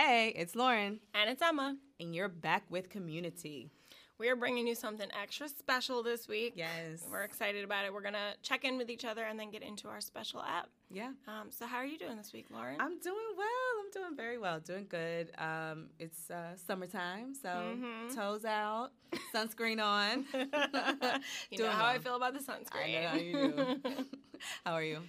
Hey, it's Lauren, And it's Emma. and you're back with Communitea. We are bringing you something extra special this week. Yes. We're excited about it. We're going to check in with each other and then get into our special app. Yeah. Um, so, how are you doing this week, Lauren? I'm doing well. I'm doing very well. Doing good. Um, it's uh, summertime, so Mhm. toes out, sunscreen on. you know doing how I feel about the sunscreen. I know how you do. how are you?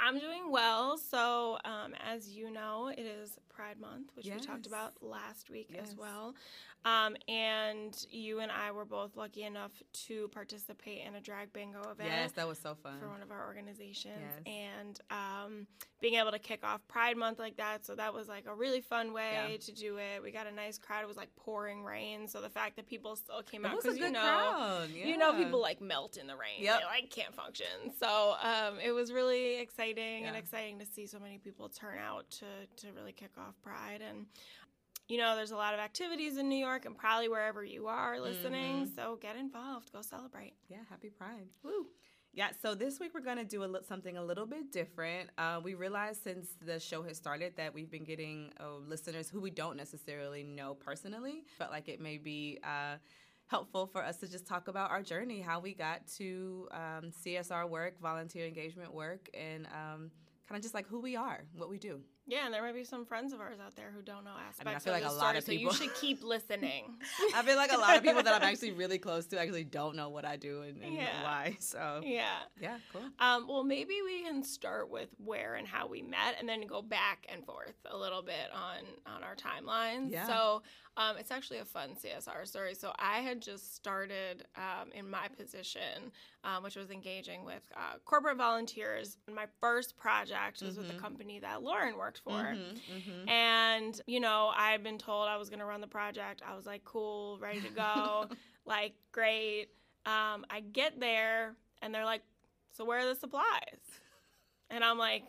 I'm doing well. So, um, as you know, it is Pride Month, which we talked about last week Yes. as well. Um, and you and I were both lucky enough to participate in a drag bingo event. Yes, that was so fun. for one of our organizations Yes. and um, being able to kick off Pride Month like that. So that was like a really fun way Yeah. to do it. We got a nice crowd. It was like pouring rain. So the fact that people still came It out was a because good you know. crowd. You know, people like melt in the rain. Yep. They like can't function. So um, it was really exciting and exciting to see so many people turn out to, to really kick off Pride. And, you know, there's a lot of activities in New York and probably wherever you are listening. Mhm. So get involved. Go celebrate. Yeah, happy Pride. Woo. Yeah, so this week we're going to do a something a little bit different. Uh, we realized since the show has started that we've been getting uh, listeners who we don't necessarily know personally. Felt like it may be uh, helpful for us to just talk about our journey, how we got to um, CSR work, volunteer engagement work, and um, kind of just like who we are, what we do. Yeah, and there might be some friends of ours out there who don't know aspects feel of like the a lot story, of so you should keep listening. I feel like a lot of people that I'm actually really close to actually don't know what I do and, and Yeah. why. So, yeah. yeah, cool. Um, well, maybe we can start with where and how we met, and then go back and forth a little bit on on our timelines. Yeah. So um, it's actually a fun CSR story. So I had just started um, in my position, um, which was engaging with uh, corporate volunteers. My first project was with the Mhm. company that Lauren worked for. Mhm, mhm. And, you know, I had been told I was going to run the project. I was like, cool, ready to go. like, great. Um, I get there and they're like, so where are the supplies? And I'm like,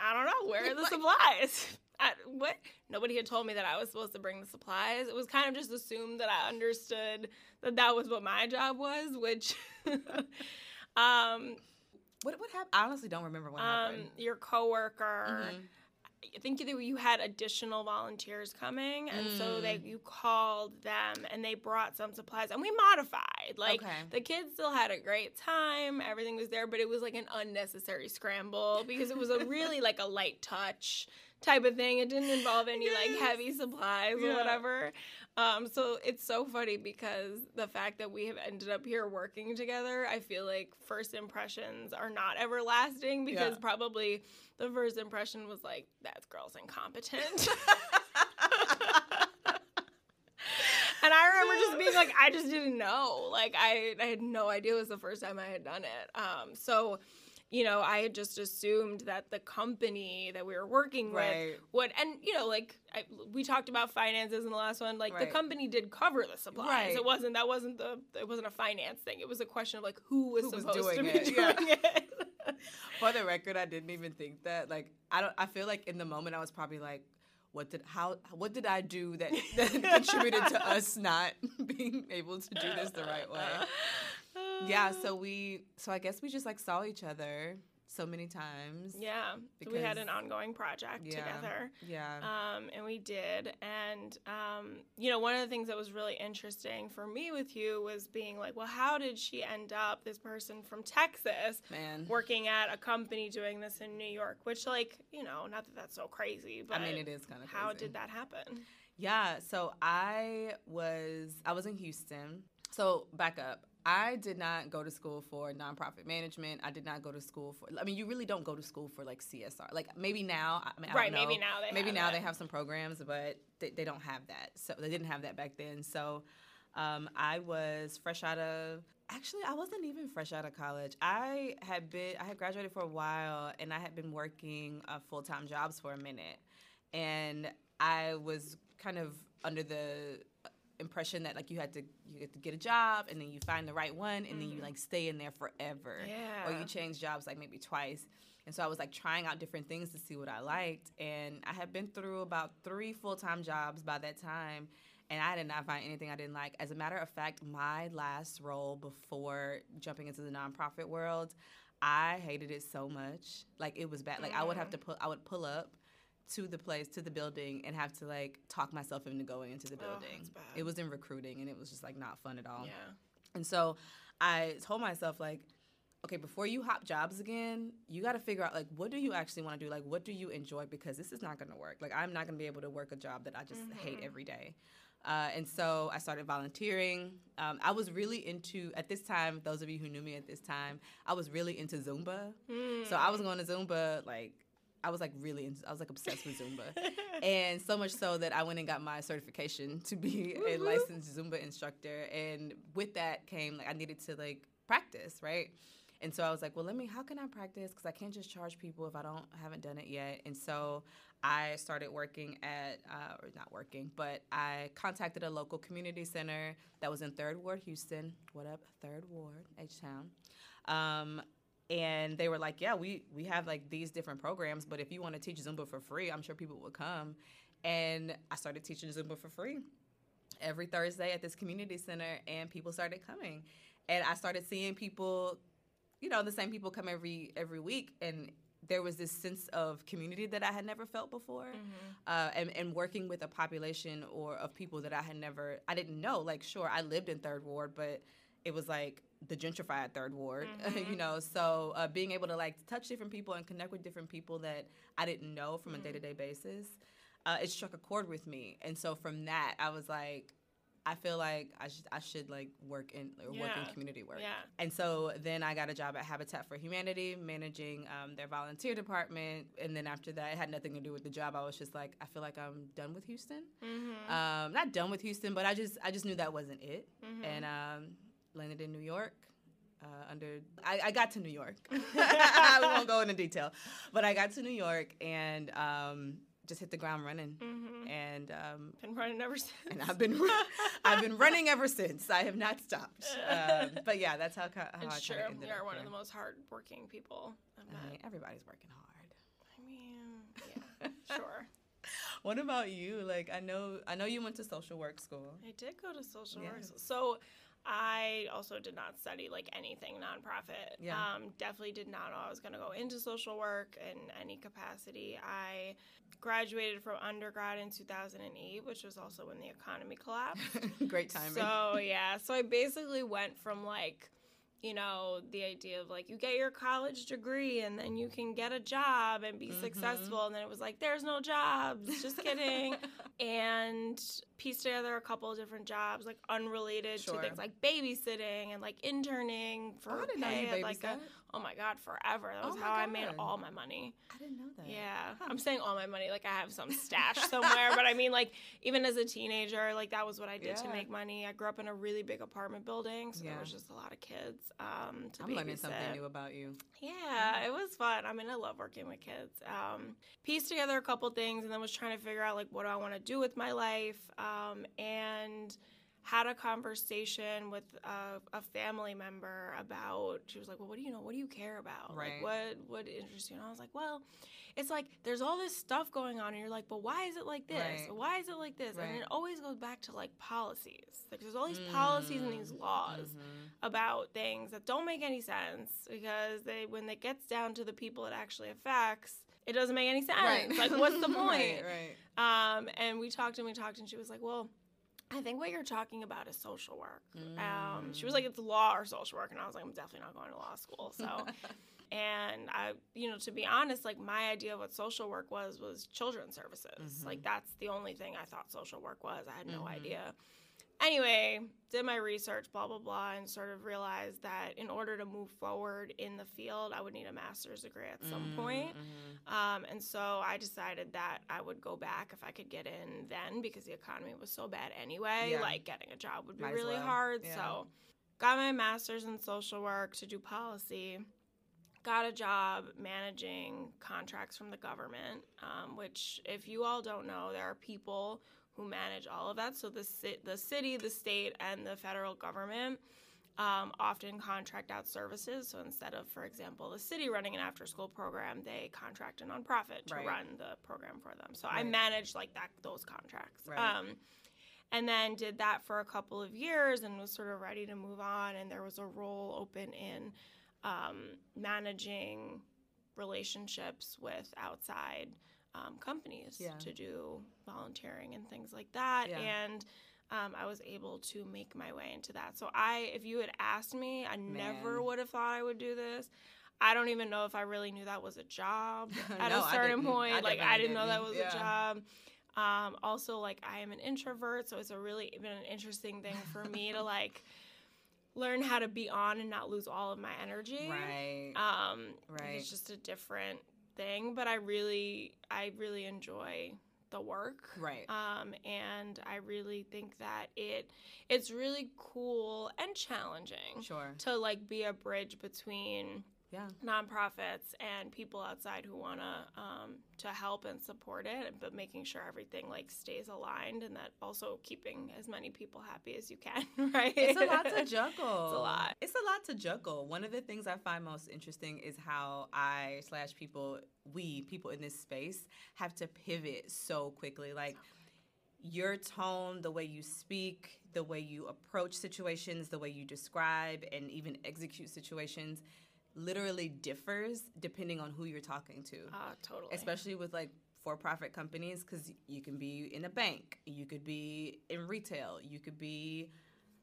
I don't know. Where are the supplies? I, what? Nobody had told me that I was supposed to bring the supplies. It was kind of just assumed that I understood that that was what my job was, which, um, What what happened? I honestly don't remember what um, happened. your coworker. Mhm. I think that you had additional volunteers coming, and so they Mm. you called them and they brought some supplies, and we modified. Like Okay. the kids still had a great time, everything was there, but it was like an unnecessary scramble because it was a really like a light touch type of thing. It didn't involve any like heavy supplies or whatever. Um, so it's so funny because the fact that we have ended up here working together, I feel like first impressions are not everlasting because Yeah. probably the first impression was like, that girl's incompetent. and I remember just being like, I just didn't know. Like, I, I had no idea it was the first time I had done it. Um, so, you know, I had just assumed that the company that we were working with Right. would, and, you know, like, I, we talked about finances in the last one. Like, the company did cover the supplies. Right. It wasn't, that wasn't the, it wasn't a finance thing. It was a question of, like, who was Who was supposed to doing be it, doing yeah. it. For the record, I didn't even think that. Like, I don't. I feel like in the moment, I was probably like, "What did how? What did I do that, that contributed to us not being able to do this the right way?" Yeah. So we. So I guess we just like saw each other so many times. Yeah. So we had an ongoing project Yeah. together. Yeah. Um, and we did. And, um, you know, one of the things that was really interesting for me with you was being like, well, how did she end up, this person from Texas, Man. working at a company doing this in New York? Which, like, you know, not that that's so crazy, but I mean, it is kind of. how did that happen? Yeah, so I was I was in Houston. So back up. I did not go to school for nonprofit management. I did not go to school for. I mean, you really don't go to school for like CSR. Like maybe now. I mean, I Right, don't maybe know. now they maybe now it. they have some programs, but they, they don't have that. So they didn't have that back then. So um, I was fresh out of. Actually, I wasn't even fresh out of college. I had been. I had graduated for a while, and I had been working uh, full time jobs for a minute, and I was kind of under the impression that like you had to you had to get a job and then you find the right one and then you mm. like stay in there forever. Or you change jobs like maybe twice. And so i was like trying out different things to see what i liked and i had been through about three full-time jobs by that time and i did not find anything i didn't like. As a matter of fact my last role before jumping into the nonprofit world i hated it so much. Like it was bad. Like i would have mm. to put i would pull up to the place, to the building, and have to like talk myself into going into the Oh, building. bad. it was in recruiting, and it was just like not fun at all. Yeah. And so I told myself like, okay, before you hop jobs again, you got to figure out like what do you actually want to do? Like what do you enjoy because this is not going to work. Like I'm not going to be able to work a job that I just hate every day. Uh, and so I started volunteering. Um, I was really into at this time. Those of you who knew me at this time, I was really into Zumba. So I was going to Zumba like. I was like really, into, I was like obsessed with Zumba, and so much so that I went and got my certification to be a licensed Zumba instructor. And with that came like I needed to like practice, right? And so I was like, well, let me. How can I practice? Because I can't just charge people if I don't haven't done it yet. And so I started working at, uh, or not working, but I contacted a local community center that was in Third Ward, Houston. What up, Third Ward, H Town. Um, and they were like, "Yeah, we we have like these different programs, but if you want to teach Zumba for free, I'm sure people will come." And I started teaching Zumba for free every Thursday at this community center, and people started coming, and I started seeing people, you know, the same people come every every week, and there was this sense of community that I had never felt before, uh, and and working with a population or of people that I had never, I didn't know. Like, sure, I lived in Third Ward, but it was like the gentrified third ward you know? So uh, being able to like touch different people and connect with different people that i didn't know from a day-to-day basis uh, it struck a chord with me. And so from that i was like i feel like i should i should like work in or work in community work. Yeah. and so then i got a job at habitat for humanity managing um, their volunteer department. And then after that it had nothing to do with the job. I was just like i feel like i'm done with houston. Mm-hmm. um, not done with Houston, but I just I just knew that wasn't it, Mm-hmm. and um, landed in New York. Uh, under I, I got to New York. I won't go into detail, but I got to New York and um, just hit the ground running, Mm-hmm. and um, Been running ever since. and I've been I've been running ever since. I have not stopped. Um, but yeah, that's how, how I true. kind ended You are one of the most hardworking people. I I mean, everybody's working hard. I mean, yeah, sure. What about you? Like I know I know you went to social work school. I did go to social work. Yes. So I also did not study like anything nonprofit. Yeah. Um, definitely did not know I was going to go into social work in any capacity. I graduated from undergrad in 2008, which was also when the economy collapsed. Great timing. So yeah, so I basically went from like, you know, the idea of like you get your college degree and then you can get a job and be Mhm. successful, and then it was like there's no jobs. Just kidding. and pieced together a couple of different jobs like unrelated Sure. to things like babysitting and like interning for oh, I didn't know pay at, like a. oh my god forever that Oh was my how I made all my money. I didn't know that. Yeah. Huh. I'm saying all my money like I have some stash somewhere, but I mean like even as a teenager, like that was what I did to make money. I grew up in a really big apartment building, so there was just a lot of kids um to I'm learning something new about you. Yeah, it was fun. I mean, I love working with kids. Um, pieced together a couple things and then was trying to figure out like what do I want to do with my life. Um, and had a conversation with a, a family member about. She was like, "Well, what do you know? What do you care about? Right. Like, what what interests you?" And I was like, "Well." It's like there's all this stuff going on, and you're like, but why is it like this? Right. Why is it like this? And it always goes back to like policies. Like there's all these policies and these laws Mhm. about things that don't make any sense because they when it gets down to the people it actually affects it doesn't make any sense like what's the point right, right. um, and we talked and we talked and she was like well i think what you're talking about is social work. Um, she was like it's law or social work and i was like i'm definitely not going to law school so. And i you know to be honest like my idea of what social work was was children's services. Mhm. like that's the only thing i thought social work was. I had no Mhm. idea anyway did my research blah blah blah and sort of realized that in order to move forward in the field i would need a master's degree at some point Mhm. um, and so I decided that I would go back if I could get in then because the economy was so bad anyway. Yeah. Like getting a job would be Might really well. hard. Yeah. So got my master's in social work to do policy. Got a job managing contracts from the government, um, which, if you all don't know, there are people who manage all of that. So the ci- the city, the state, and the federal government um, often contract out services. So instead of, for example, the city running an after school program, they contract a nonprofit to Right. run the program for them. So I Right. managed like that those contracts. Right. Um, and then did that for a couple of years and was sort of ready to move on. And there was a role open in um, managing relationships with outside um, companies Yeah. to do volunteering and things like that. Yeah. And um, I was able to make my way into that. So I, if you had asked me, I never would have thought I would do this. I don't even know if I really knew that was a job at No, a certain point. I like I didn't know that was Yeah. a job. Um, also, like I am an introvert, so it's a really been an interesting thing for me to like learn how to be on and not lose all of my energy. Right. Um, Right. It's just a different thing, but I really, I really enjoy the work. right. Um, and I really think that it, it's really cool and challenging sure. to like be a bridge between Yeah. nonprofits and people outside who want to um, to help and support it, but making sure everything like stays aligned and that also keeping as many people happy as you can, right? It's a lot to juggle. It's a lot. It's a lot to juggle. One of the things I find most interesting is how I slash people, we people in this space, have to pivot so quickly. Like your tone, the way you speak, the way you approach situations, the way you describe and even execute situations, literally differs depending on who you're talking to Uh, totally. especially with like for-profit companies because you can be in a bank you could be in retail you could be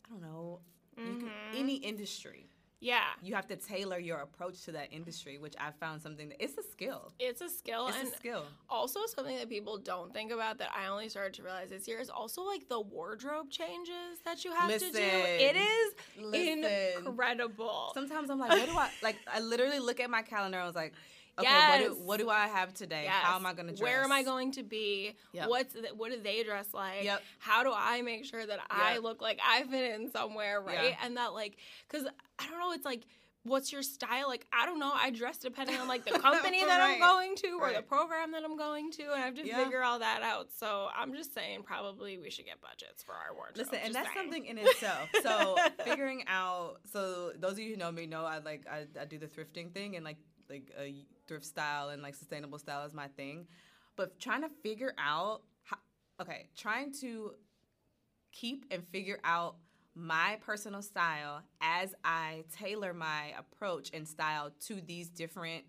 i don't know you could, Mhm. any industry yeah, you have to tailor your approach to that industry which i found something that it's a skill it's a skill it's and a skill also something that people don't think about that I only started to realize this year is also like the wardrobe changes that you have to do. It is Listen. incredible. sometimes i'm like what do i like i literally look at my calendar and i was like okay what, do, what do i have today how am i going to dress Where am I going to be? Yep. What's the, what do they dress like? Yep. How do I make sure that I look like I fit in somewhere, right? Yeah. And that like, cause I don't know, it's like. What's your style? Like I don't know. I dress depending on like the company that I'm going to or the program that I'm going to, and I have to Yeah. figure all that out. So I'm just saying, probably we should get budgets for our wardrobe. Listen, and that's saying. something in itself. So figuring out. So those of you who know me know I like I, I do the thrifting thing and like like a thrift style and like sustainable style is my thing. But trying to figure out how, okay, trying to keep and figure out my personal style as I tailor my approach and style to these different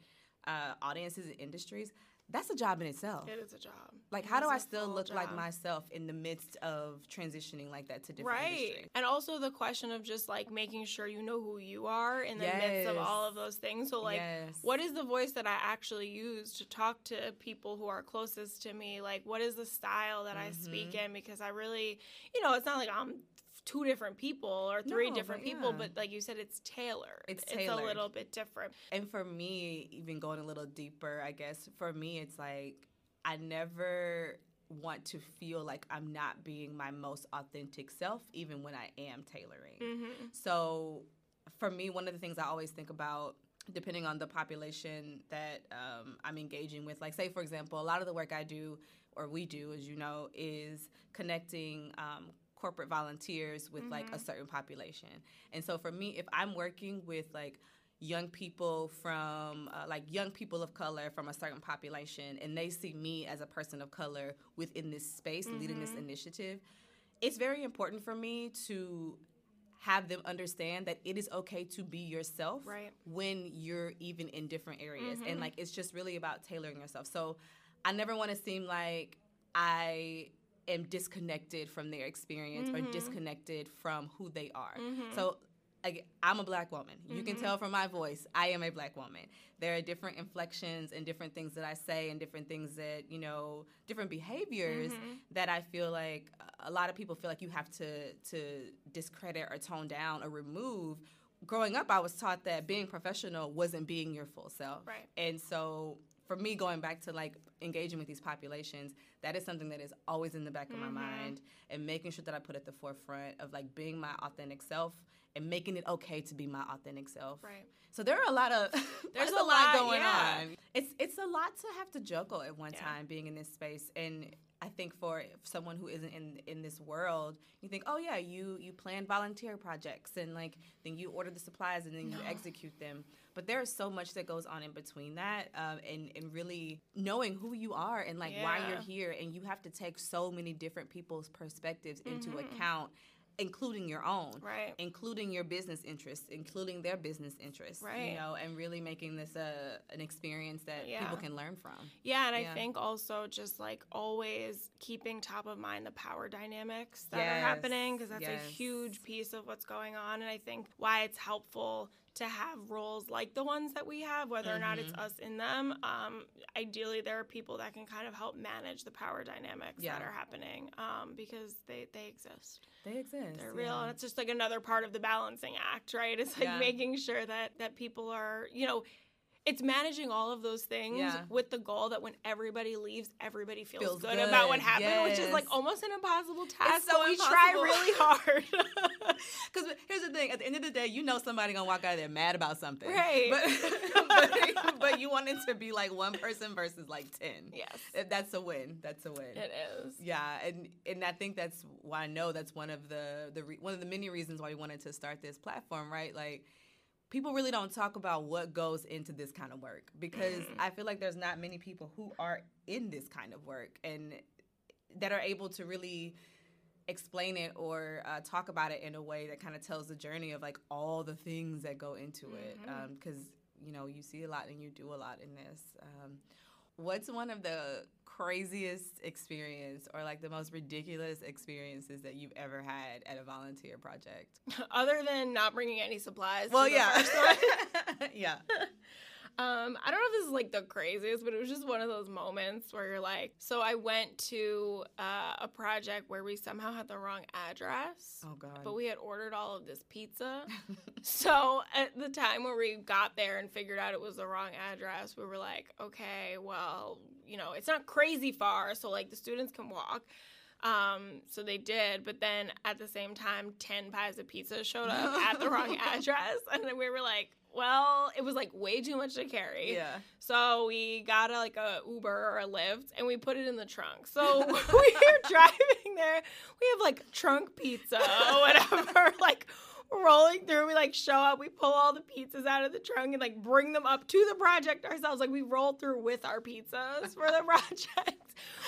uh, audiences and industries. That's a job in itself. It is a job. Like, It how do I still look like myself in the midst of transitioning like that to different right industries? and also the question of just like making sure you know who you are in the midst of all of those things so like yes. what is the voice that i actually use to talk to people who are closest to me like what is the style that i speak Mm-hmm. in because i really you know it's not like i'm two different people or three No, different but people yeah. but like you said it's tailored It's it's a little bit different And for me, even going a little deeper, I guess for me, it's like I never want to feel like I'm not being my most authentic self, even when I am tailoring. mm-hmm. So for me, one of the things I always think about, depending on the population that um, I'm engaging with, like say for example, a lot of the work I do or we do, as you know, is connecting. Um, corporate volunteers with like a mm-hmm. certain population. And so for me if i'm working with like young people from uh, like young people of color from a certain population and they see me as a person of color within this space leading this mm-hmm. initiative it's very important for me to have them understand that it is okay to be yourself Right. when you're even in different areas. And mm-hmm. like it's just really about tailoring yourself. So i never want to seem like i am disconnected from their experience or mm-hmm. disconnected from who they are mm-hmm. so like, I'm a black woman. You can mm-hmm. tell from my voice, I am a black woman. There are different inflections and different things that I say and different things that, you know, different behaviors that I feel like a lot of people feel like you have to to discredit or tone down or remove. Growing up, I was taught that being professional wasn't being your full self. Right. And so for me going back to like engaging with these populations, that is something that is always in the back of my mm-hmm. mind and making sure that I put at the forefront of like being my authentic self and making it okay to be my authentic self. Right. So there are a lot of There's a lot lot, going yeah. on. It's it's a lot to have to juggle at one Yeah. time being in this space and I think for someone who isn't in in this world, you think, oh yeah, you you plan volunteer projects and like then you order the supplies and then you execute them. But there is so much that goes on in between that, um, and and really knowing who you are and like why you're here, and you have to take so many different people's perspectives into Mm-hmm. account including your own, Right. including your business interests, including their business interests, Right. you know, and really making this a an experience that Yeah. people can learn from. Yeah, and I think also just like always keeping top of mind the power dynamics that are happening because that's yes. a huge piece of what's going on. And I think why it's helpful to have roles like the ones that we have, whether or not it's Mhm. us in them. Um, ideally, there are people that can kind of help manage the power dynamics Yeah. that are happening um, because they, they exist. They exist. They're real, yeah. and it's just like another part of the balancing act, right? It's like Yeah. making sure that that people are, you know, it's managing all of those things Yeah. with the goal that when everybody leaves, everybody feels, Feels good, about what good, happened, which is like almost an impossible task. so but we try really hard. Because here's the thing: at the end of the day, you know somebody gonna walk out of there mad about something, Right. But but, but you want it to be like one person versus like ten. yes, That's a win. That's a win. it is. Yeah, and and I think that's why I know that's one of the the re- one of the many reasons why we wanted to start this platform, right? Like people really don't talk about what goes into this kind of work because Mhm. I feel like there's not many people who are in this kind of work and that are able to really explain it or uh, talk about it in a way that kind of tells the journey of like all the things that go into it Mhm. because you know you see a lot and you do a lot in this um, what's one of the craziest experience or like the most ridiculous experiences that you've ever had at a volunteer project? Other than not bringing any supplies. well yeah. yeah Um, I don't know if this is like the craziest, but it was just one of those moments where you're like, so I went to uh, a project where we somehow had the wrong address. oh god But we had ordered all of this pizza. so at the time where we got there and figured out it was the wrong address, we were like, okay, well, you know, it's not crazy far, so like the students can walk. Um, so they did, but then at the same time, 10 pies of pizza showed up at the wrong address. And then we were like, well, it was like way too much to carry. yeah So we got a, like a Uber or a Lyft and we put it in the trunk. So we're driving there. We have like trunk pizza or whatever, like rolling through. We like show up, we pull all the pizzas out of the trunk and like bring them up to the project ourselves. Like we rolled through with our pizzas for the project.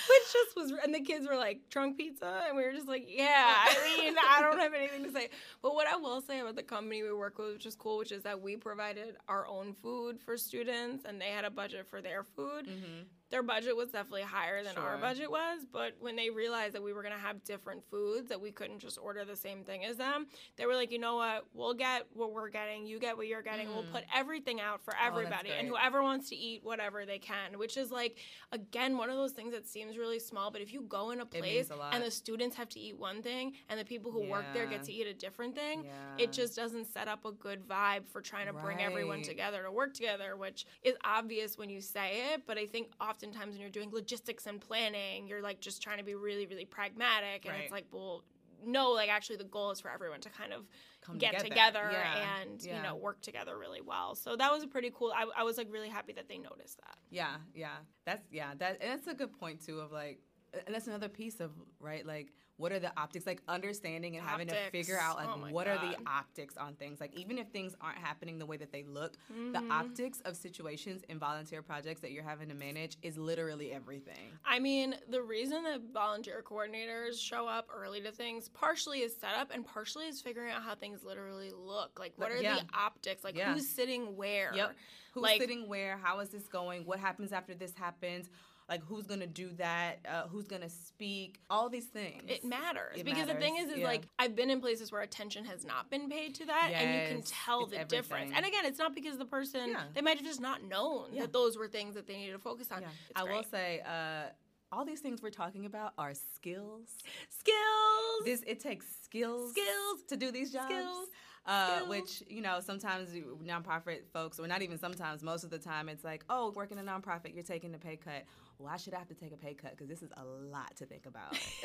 Which just was, and the kids were like, trunk pizza? And we were just like, yeah, I mean, I don't have anything to say. But what I will say about the company we work with, which is cool, which is that we provided our own food for students and they had a budget for their food. mm-hmm. Their budget was definitely higher than our budget was, but when they realized that we were going to have different foods, that we couldn't just order the same thing as them, they were like, you know what? We'll get what we're getting, you get what you're getting. We'll Mhm. put everything out for Oh, everybody, and whoever wants to eat whatever they can, which is like, again, one of those things that seems really small, but if you go in a place a and the students have to eat one thing and the people who work there get to eat a different thing, yeah it just doesn't set up a good vibe for trying to bring everyone together to work together, which is obvious when you say it. But I think oftentimes when you're doing logistics and planning, you're like just trying to be really, really pragmatic. And Right. it's like, well, no, like actually the goal is for everyone to kind of Come get together. together, Yeah, and, you know, work together really well. So that was a pretty cool, I, I was like really happy that they noticed that. Yeah, yeah. That's yeah, that and that's a good point too of like and that's another piece of right like what are the optics like understanding and having to figure out like Oh what are the optics on things like even if things aren't happening the way that they look the Mhm. optics of situations in volunteer projects that you're having to manage is literally everything I mean, the reason that volunteer coordinators show up early to things partially is setup and partially is figuring out how things literally look. Like, what are yeah. the optics? Like, Yeah. who's sitting where? Yep. who's Like- sitting where how is this going what happens after this happens like who's gonna do that uh, who's gonna speak all these things It matters It because the thing is, is yeah. like I've been in places where attention has not been paid to that, and you can tell the difference. And again, it's not because the person Yeah. they might have just not known that those were things that they needed to focus on. i will say uh, all these things we're talking about are skills skills. this it takes skills Skills. to do these jobs Skills. Uh, which you know sometimes nonprofit folks or not even sometimes most of the time it's like oh working a nonprofit you're taking a pay cut why should i have to take a pay cut because this is a lot to think about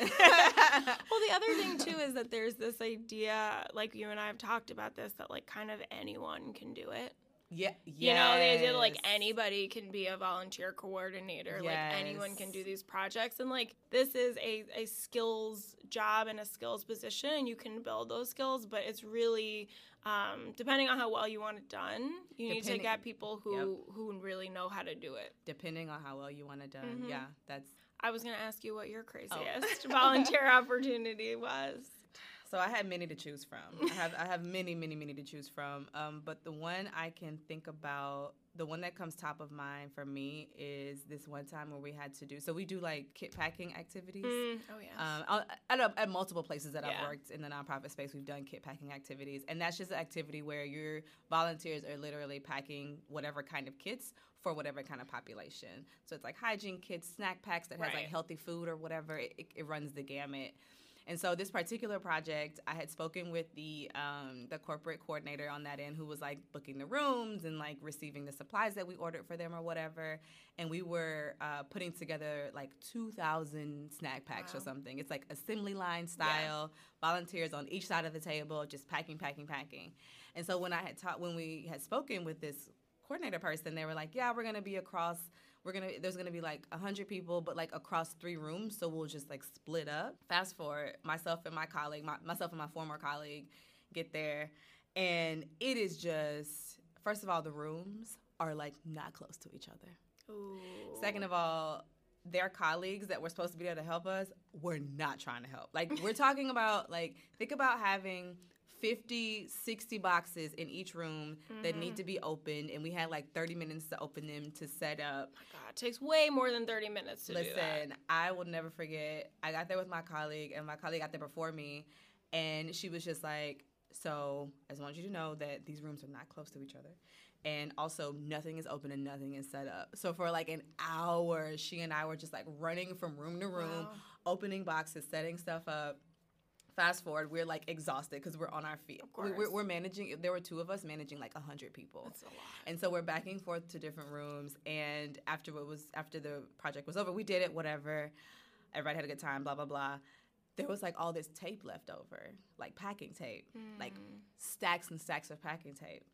Well, the other thing too is that there's this idea, like you and I have talked about this, that like kind of anyone can do it. Yeah You know, the idea that like anybody can be a volunteer coordinator, like anyone can do these projects, and like this is a a skills job and a skills position, and you can build those skills, but it's really um, depending on how well you want it done. You need to get people who who really know how to do it. depending on how well you want it done Mhm. yeah that's I was gonna ask you what your craziest Oh. volunteer opportunity was. So I had many to choose from. I have I have many, many, many to choose from. Um, but the one I can think about, the one that comes top of mind for me is this one time where we had to do. So we do like kit packing activities. Mm, oh yeah. Um, at, a, at multiple places that Yeah. I've worked in the nonprofit space, we've done kit packing activities, and that's just an activity where your volunteers are literally packing whatever kind of kits for whatever kind of population. So it's like hygiene kits, snack packs that has like healthy food or whatever. It, it, it runs the gamut. And so this particular project, I had spoken with the um, the corporate coordinator on that end, who was like booking the rooms and like receiving the supplies that we ordered for them or whatever. And we were uh, putting together like 2,000 snack packs or something. It's like assembly line style, volunteers on each side of the table, just packing, packing, packing. And so when I had taught, when we had spoken with this coordinator person, they were like, "Yeah, we're gonna be across." We're gonna there's gonna be like a hundred people, but like across three rooms, so we'll just like split up. Fast forward, myself and my colleague, my, myself and my former colleague, get there, and it is just first of all the rooms are like not close to each other. Ooh. Second of all, their colleagues that were supposed to be there to help us were not trying to help. Like we're talking about like think about having 50, 60 boxes in each room that need to mm-hmm. be opened and we had like 30 minutes to open them to set up. God, it takes way more than 30 minutes to. Listen, I will never forget. I got there with my colleague and my colleague got there before me and she was just like, "So, I just want you to know that these rooms are not close to each other." And also, nothing is open and nothing is set up. So for like an hour, she and I were just like running from room to room, Wow. opening boxes, setting stuff up. Fast forward, we're like exhausted because we're on our feet. Of We- We're, course. we're managing. There were two of us managing like hundred people. That's a lot. And so we're back and forth to different rooms. And after it was after the project was over, we did it. Whatever. Everybody had a good time. Blah blah blah. There was like all this tape left over, like packing tape, like Mm. stacks and stacks of packing tape.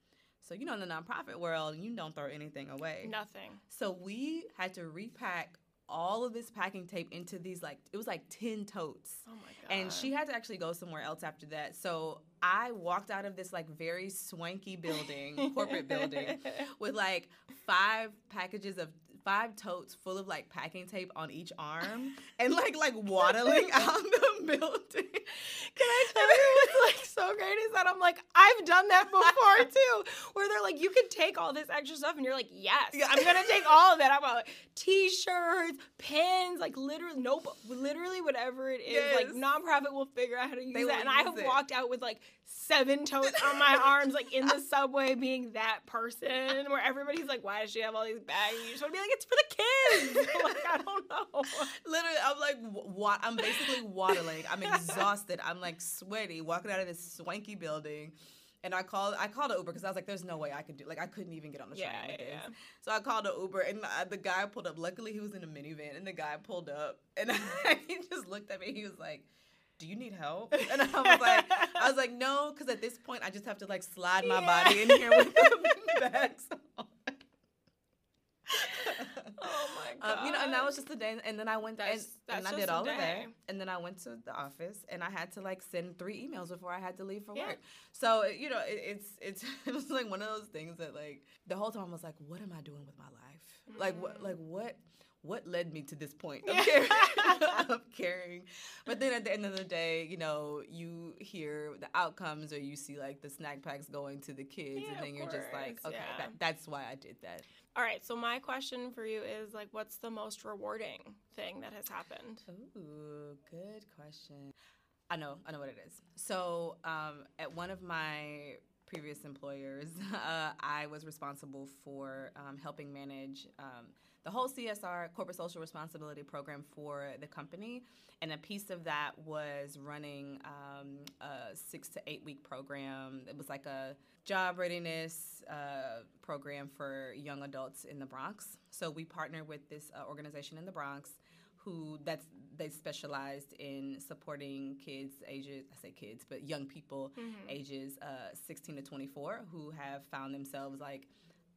So you know, in the nonprofit world, you don't throw anything away. Nothing. So we had to repack all of this packing tape into these like it was like ten totes. Oh my god. And she had to actually go somewhere else after that. So I walked out of this like very swanky building, corporate building, with like five packages of five totes full of like packing tape on each arm and like like waddling out the building. Can I tell you what's like so great is that I'm like, I've done that before too. Where they're like, you can take all this extra stuff, and you're like, yes, Yeah. I'm gonna take all of it. I'm like, t-shirts, pins, like literally, nope, literally whatever it is. Like Yes. nonprofit will figure out how to use They that. And I have it. walked out with like seven totes on my arms, like in the subway, being that person where everybody's like, why does she have all these bags? You just want to be like, it's for the kids. like I don't know. Literally, I'm like, what? I'm basically waddling. I'm exhausted. I'm like sweaty, walking out of this swanky building. And I called, I called an Uber because I was like, "There's no way I could do. Like, I couldn't even get on the train Yeah, with this." yeah. So I called an Uber, and uh, the guy pulled up. Luckily, he was in a minivan, and the guy pulled up, and he just looked at me. He was like, "Do you need help?" And I was like, "I was like, no," because at this point, I just have to like slide my Yeah. body in here with the bags on. Oh my god. Um, you know, and that was just the day. And then I went and, That's- and I did all of that. And then I went to the office and I had to like send three emails before I had to leave for Yeah. work. So you know, it, it's it's it was like one of those things that like the whole time I was like, what am I doing with my life? Like what like what what led me to this point of, Yeah. carrying, of carrying? But then at the end of the day, you know, you hear the outcomes or you see like the snack packs going to the kids, Yeah, and then you're just like, okay, yeah. that, that's why I did that. All right, so my question for you is like, what's the most rewarding thing that has happened? Ooh, good question. I know, I know what it is. So, um, at one of my previous employers, uh, I was responsible for um, helping manage um, the whole CSR corporate social responsibility program for the company, and a piece of that was running um, a six to eight week program. It was like a job readiness uh, program for young adults in the Bronx. So we partnered with this uh, organization in the Bronx who that's they specialized in supporting kids ages I say kids but young people ages uh, 16 to 24 who have found themselves like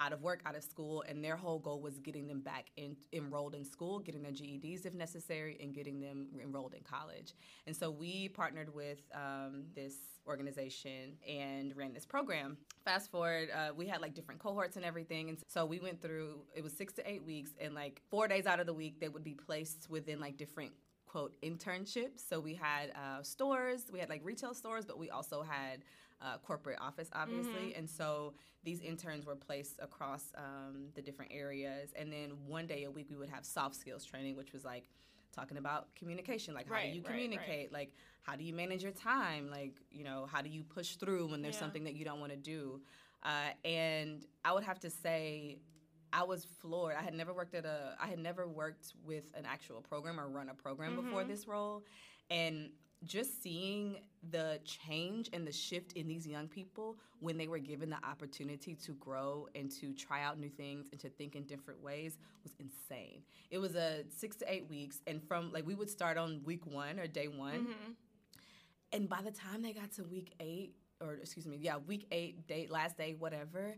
out of work, out of school, and their whole goal was getting them back in, enrolled in school, getting their GEDs if necessary, and getting them enrolled in college. And so we partnered with um, this organization and ran this program. Fast forward, uh, we had like different cohorts and everything, and so we went through. It was six to eight weeks, and like four days out of the week, they would be placed within like different quote internships. So we had uh, stores, we had like retail stores, but we also had uh, corporate office, obviously. Mm-hmm. And so these interns were placed across um, the different areas. And then one day a week, we would have soft skills training, which was like talking about communication. Like, how right, do you communicate? Right, right. Like, how do you manage your time? Like, you know, how do you push through when there's yeah. something that you don't want to do? Uh, and I would have to say, I was floored. I had never worked at a, I had never worked with an actual program or run a program mm-hmm. before this role, and just seeing the change and the shift in these young people when they were given the opportunity to grow and to try out new things and to think in different ways was insane. It was a six to eight weeks, and from like we would start on week one or day one, mm-hmm. and by the time they got to week eight, or excuse me, yeah, week eight, date, last day, whatever,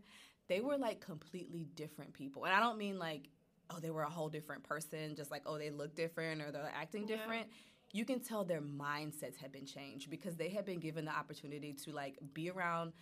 they were like completely different people. And I don't mean like, oh, they were a whole different person, just like, oh, they look different or they're acting different. Yeah you can tell their mindsets have been changed because they have been given the opportunity to like be around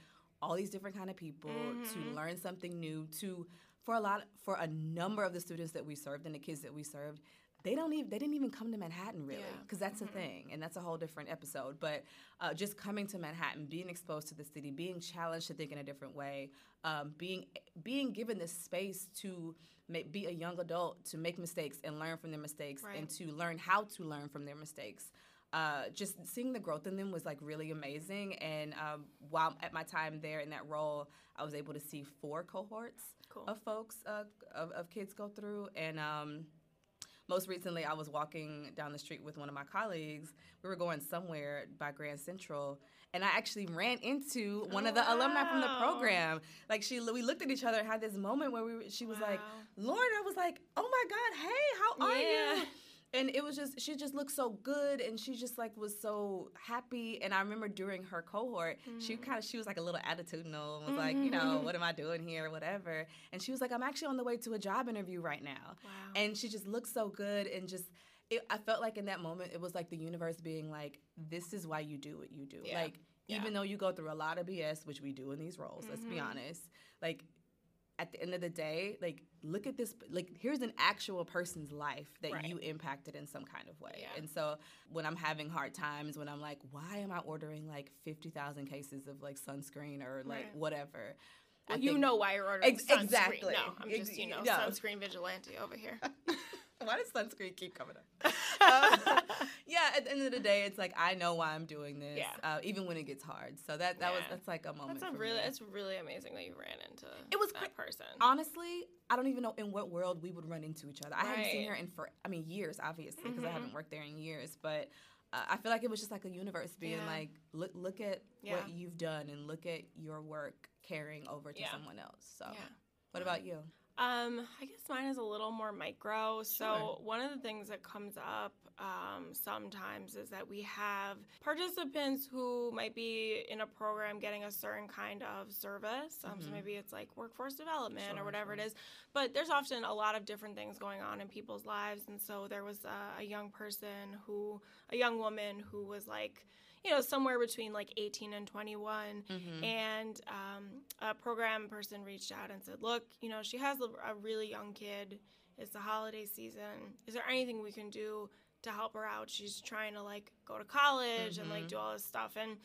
all these different kind of people mm-hmm. to learn something new to for a lot for a number of the students that we served and the kids that we served they don't even they didn't even come to manhattan really because yeah. that's mm-hmm. a thing and that's a whole different episode but uh, just coming to manhattan being exposed to the city being challenged to think in a different way um, being being given the space to make, be a young adult to make mistakes and learn from their mistakes right. and to learn how to learn from their mistakes. Uh, just seeing the growth in them was like really amazing. And um, while at my time there in that role, I was able to see four cohorts cool. of folks uh, of, of, kids go through. And um, most recently, I was walking down the street with one of my colleagues. We were going somewhere by Grand Central, and I actually ran into one oh, of the wow. alumni from the program. Like she, we looked at each other and had this moment where we, she was wow. like, "Lauren," I was like, "Oh my God, hey, how are yeah. you?" And it was just she just looked so good, and she just like was so happy. And I remember during her cohort, mm-hmm. she kind of she was like a little attitudinal, was mm-hmm. like, you know, mm-hmm. what am I doing here, whatever. And she was like, I'm actually on the way to a job interview right now. Wow. And she just looked so good, and just it, I felt like in that moment it was like the universe being like, "This is why you do what you do." Yeah. Like yeah. even though you go through a lot of BS, which we do in these roles. Mm-hmm. Let's be mm-hmm. honest. Like at the end of the day, like look at this. Like here's an actual person's life that right. you impacted in some kind of way. Yeah. And so when I'm having hard times, when I'm like, why am I ordering like fifty thousand cases of like sunscreen or like right. whatever? Well, you know why you're ordering ex- sunscreen. Exactly. No, I'm just you know no. sunscreen vigilante over here. why does sunscreen keep coming up? uh, yeah, at the end of the day, it's like I know why I'm doing this, yeah. uh, even when it gets hard. So that that yeah. was that's like a moment. That's a really me. it's really amazing that you ran into it was that person. Honestly, I don't even know in what world we would run into each other. I haven't seen her in for I mean years, obviously, because mm-hmm. I haven't worked there in years, but. Uh, I feel like it was just like a universe being yeah. like, look, look at what you've done and look at your work carrying over to someone else. So, what about you? Um, I guess mine is a little more micro. So one of the things that comes up um, sometimes is that we have participants who might be in a program getting a certain kind of service. Um, mm-hmm. So maybe it's like workforce development sure, or whatever sure. it is. But there's often a lot of different things going on in people's lives. And so there was a, a young person who, a young woman who was like, you know, somewhere between like 18 and 21. Mm-hmm. And um, a program person reached out and said, look, you know, she has a, a really young kid. It's the holiday season. Is there anything we can do to help her out? She's trying to like go to college mm-hmm. and like mm-hmm. do all this stuff. And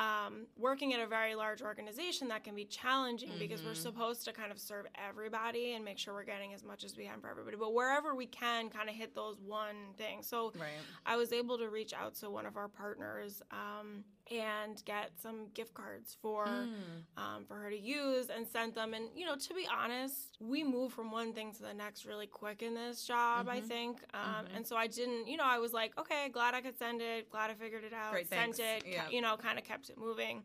um, working at a very large organization that can be challenging mm-hmm. because we're mm-hmm. supposed to kind of serve everybody and make sure we're getting as much as we can for everybody but wherever we can kind of hit those one things so right. i was able to reach out to one of our partners um, and get some gift cards for mm. um, for her to use and sent them. And you know, to be honest, we move from one thing to the next really quick in this job. Mm-hmm. I think, um, mm-hmm. and so I didn't. You know, I was like, okay, glad I could send it. Glad I figured it out. Great, sent thanks. it. Yeah. You know, kind of kept it moving.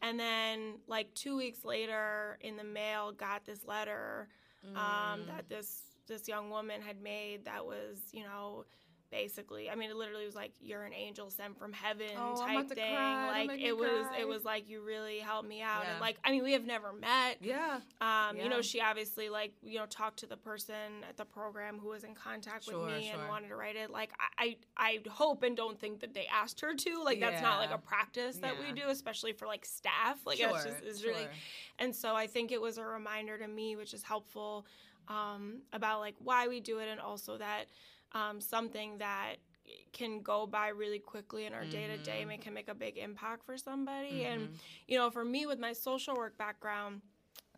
And then, like two weeks later, in the mail, got this letter um, mm. that this this young woman had made that was, you know, basically. I mean, it literally was like you're an angel sent from heaven oh, type thing. Cry. Like it was, cry. it was like you really helped me out. Yeah. And like, I mean, we have never met. Yeah. Um, yeah. you know, she obviously like you know talked to the person at the program who was in contact sure, with me sure. and wanted to write it. Like, I, I, I hope and don't think that they asked her to. Like, that's not like a practice that we do, especially for like staff. Like, sure, it's just is really. And so I think it was a reminder to me, which is helpful, um, about like why we do it, and also that um, something that can go by really quickly in our day to day and can make a big impact for somebody. And, Mhm. you know, for me with my social work background,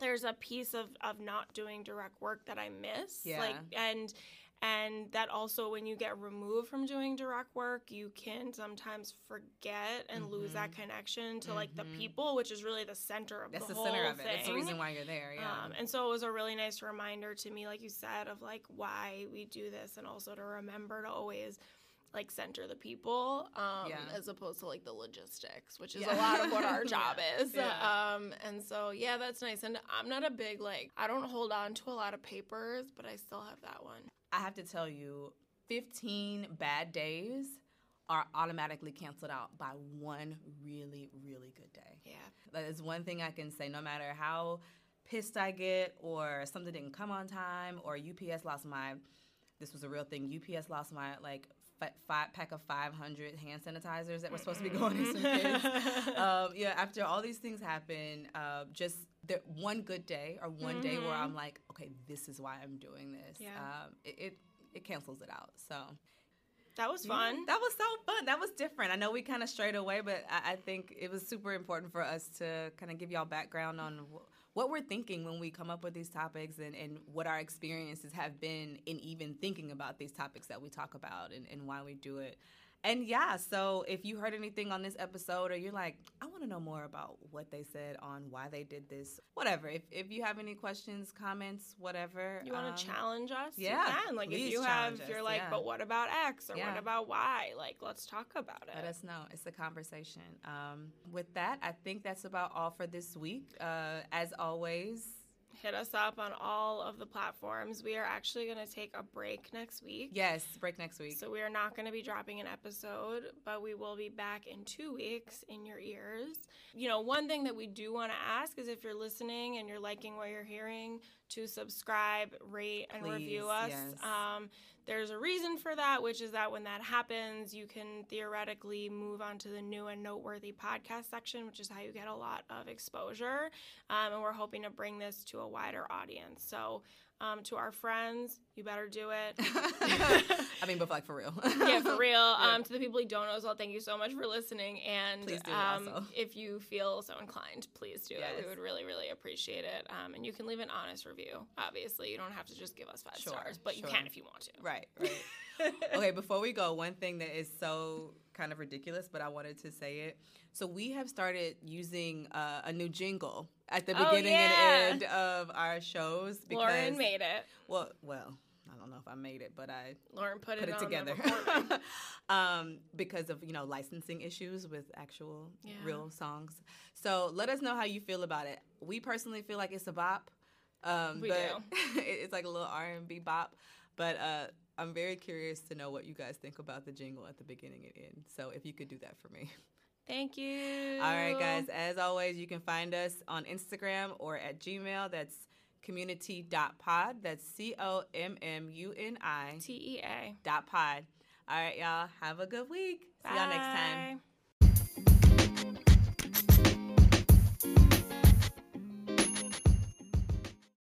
there's a piece of, of not doing direct work that I miss. Like Yeah. and and that also when you get removed from doing direct work, you can sometimes forget and lose that connection to like the Mhm. people, which is really the center of That's the, the, whole center of it. thing. That's the reason why you're there. Yeah. Um, and so it was a really nice reminder to me, like you said, of like why we do this, and also to remember to always like center the people, um, Yeah. as opposed to like the logistics, which is Yeah. a lot of what our job is. Yeah. Um, and so yeah, that's nice. And I'm not a big like I don't hold on to a lot of papers, but I still have that one. I have to tell you, 15 bad days are automatically canceled out by one really, really good day. Yeah. That is one thing I can say. No matter how pissed I get, or something didn't come on time, or UPS lost my, this was a real thing. UPS lost my like five pack of 500 hand sanitizers that were supposed to be going to some kids. um, yeah, after all these things happen, uh, just the one good day or one day where Mhm. I'm like, okay, this is why I'm doing this. Yeah. Um, it, it it cancels it out. So That was fun. that was so fun. That was different. I know we kind of strayed away, but I, I think it was super important for us to kind of give y'all background on wh- what we're thinking when we come up with these topics and, and what our experiences have been in even thinking about these topics that we talk about and, and why we do it. And yeah, so if you heard anything on this episode or you're like, I want to know more about what they said on why they did this, whatever. If, if you have any questions, comments, whatever. You want um, to challenge us? yeah, you. Like if you have, challenge you're like, yeah. but what about X or Yeah. what about Y? Like, let's talk about it. Let us know. It's a conversation. Um, with that, I think that's about all for this week. Uh, as always, Hit us up on all of the platforms. We are actually going to take a break next week. yes, break next week. So we are not going to be dropping an episode, but we will be back in two weeks in your ears. You know, one thing that we do want to ask is if you're listening and you're liking what you're hearing, to subscribe, rate, and review us. yes. Um, there's a reason for that, which is that when that happens, you can theoretically move on to the new and noteworthy podcast section, which is how you get a lot of exposure. Um, and we're hoping to bring this to a wider audience. So, um, to our friends, you better do it. I mean, but like for real. yeah, for real. Yeah. Um, to the people who don't know as well, thank you so much for listening. And Please do um, also. if you feel so inclined, please do it. We would really, really appreciate it. Um, and you can leave an honest review. Obviously, you don't have to just give us five Sure, stars, but sure. you can if you want to. right, right. okay, before we go, one thing that is so kind of ridiculous, but I wanted to say it. So we have started using uh, a new jingle at the Oh, beginning yeah. and end of our shows. Because, Lauren made it. well, well, I don't know if I made it, but I Lauren put, put it on together um, because of you know licensing issues with actual Yeah. real songs. So let us know how you feel about it. We personally feel like it's a bop, um, We but it's like a little R and B bop. But uh, I'm very curious to know what you guys think about the jingle at the beginning and end. So if you could do that for me. Thank you. All right, guys. As always, you can find us on Instagram or at Gmail. That's communitea.pod. That's C O M M U N I T E A. dot pod. All right, y'all. Have a good week. See y'all next time.